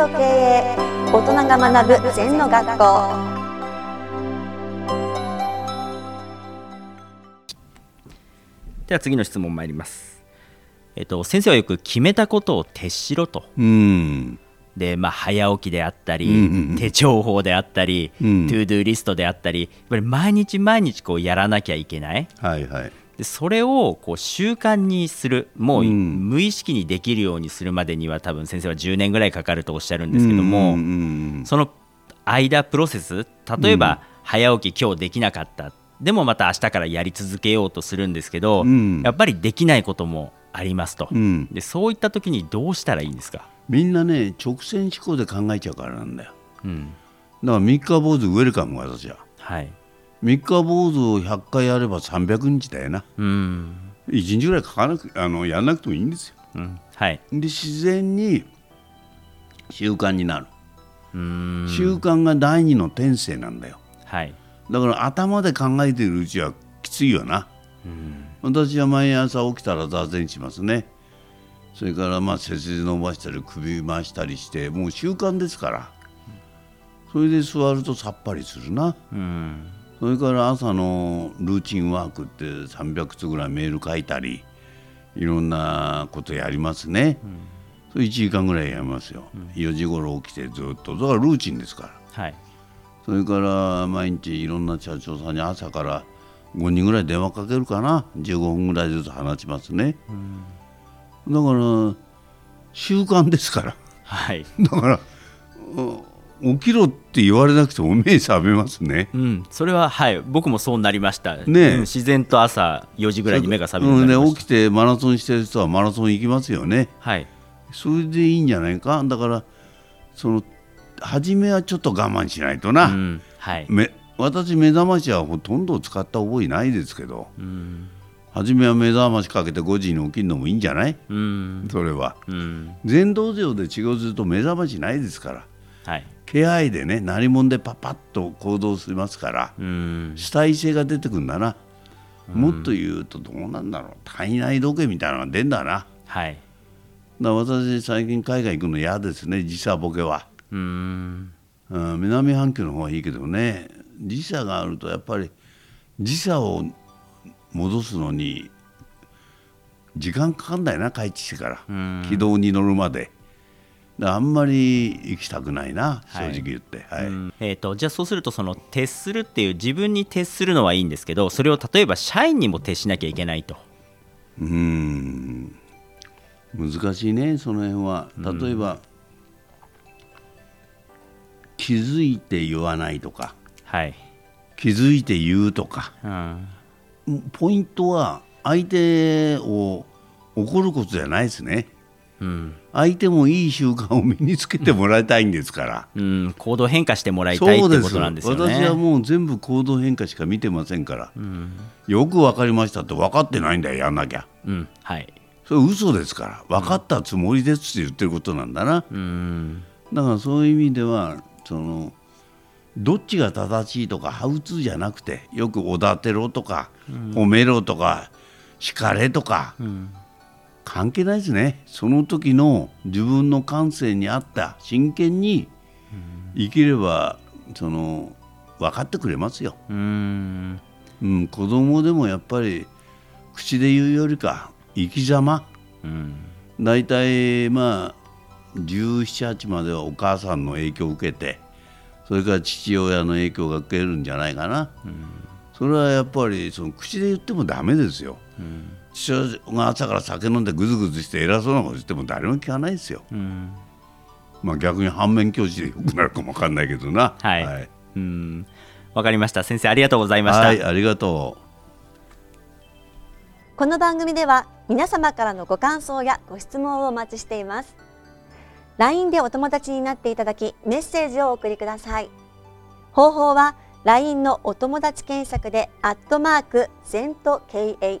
と経営大人が学ぶ禅の学校。では次の質問参ります。えっと先生はよく決めたことを徹しろと。うん。で、まあ、早起きであったり、うんうんうん。手帳法であったり、うん。 ToDo リストであったりやっぱり毎日毎日こうやらなきゃいけない。はいはいでそれをこう習慣にするもううん。無意識にできるようにするまでには多分先生は10年ぐらいかかるとおっしゃるんですけども、その間プロセス例えば、早起き今日できなかった。でもまた明日からやり続けようとするんですけど、うん。やっぱりできないこともありますと、うん。でそういった時にどうしたらいいんですか、みんなね直線思考で考えちゃうからなんだよ。うん。だから三日坊主ウェルカム私は。はい三日坊主を100回やれば300日だよな。うん。1日ぐらいかかなくあのやんなくてもいいんですよ。うん。はい。で自然に習慣になる。うん。習慣が第二の天性なんだよ。はい。だから頭で考えているうちはきついよな。私は毎朝起きたら座禅しますね。それからまあ背筋伸ばしたり首回したりしてもう習慣ですから。それで座るとさっぱりするな。うんそれから朝のルーチンワークって300つぐらいメール書いたりいろんなことやりますね、それ1時間ぐらいやりますよ、4時頃起きてずっと。だからルーチンですから。はい。それから毎日いろんな社長さんに朝から5人ぐらい電話かけるかな。15分ぐらいずつ話しますね、だから習慣ですから。はい。だからう起きろって言われなくても目覚めますね。うん、それははい。僕もそうなりました、ねうん。自然と朝4時ぐらいに目が覚めるようんね起きてマラソンしてる人はマラソン行きますよね。はい。それでいいんじゃないか？だからその初めはちょっと我慢しないとな、うん。はい。め私目覚ましはほとんど使った覚えないですけど。うん。初めは目覚ましかけて5時に起きるのもいいんじゃない？うん。それは。うん。全道場で治療すると目覚ましないですからはい。気合でね鳴り物でパパッと行動しますからうん。主体性が出てくるんだな、もっと言うとどうなんだろう。体内時計みたいなのが出んだな。はい。ら私最近海外行くの嫌ですね時差ボケは、うん。うん、南半球の方はいいけどね。時差があるとやっぱり時差を戻すのに時間かかんだよな帰ってきてから、うん。軌道に乗るまであんまり行きたくないな正はい。直言って、はい。うん。えー、とじゃあそうするとその徹するっていう自分に徹するのはいいんですけどそれを例えば社員にも徹しなきゃいけないと。うーん。難しいねその辺は。例えば、気づいて言わないとか。はい、気づいて言うとか。うん。ポイントは相手を怒ることじゃないですねうん。相手もいい習慣を身につけてもらいたいんですから、うん、行動変化してもらいたいってことなんですよね。私はもう全部行動変化しか見てませんから、うんよく分かりましたって分かってないんだよやんなきゃ。うん、はい、それ嘘ですから。分かったつもりですって言ってることなんだな、うんだからそういう意味ではそのどっちが正しいとかハウツーじゃなくてよくおだてろとか、褒めろとか叱れとか、ん関係ないですね。その時の自分の感性に合った真剣に生きればその分かってくれますよ、うん。うん、子供でもやっぱり口で言うよりか生き様。うん。大体まあ1718まではお母さんの影響を受けてそれから父親の影響が受けるんじゃないかな、それはやっぱりその口で言ってもダメですよ、父親が朝から酒飲んでぐずぐずして偉そうなこと言っても誰も聞かないですよ、うん。まあ逆に反面教師でよくなるかもわかんないけどな。はい。はい、うん。わかりました。先生ありがとうございました。はいありがとう。この番組では皆様からのご感想やご質問をお待ちしています。LINE でお友達になっていただきメッセージをお送りください。方法は LINE のお友達検索でアットマーク ZENTKA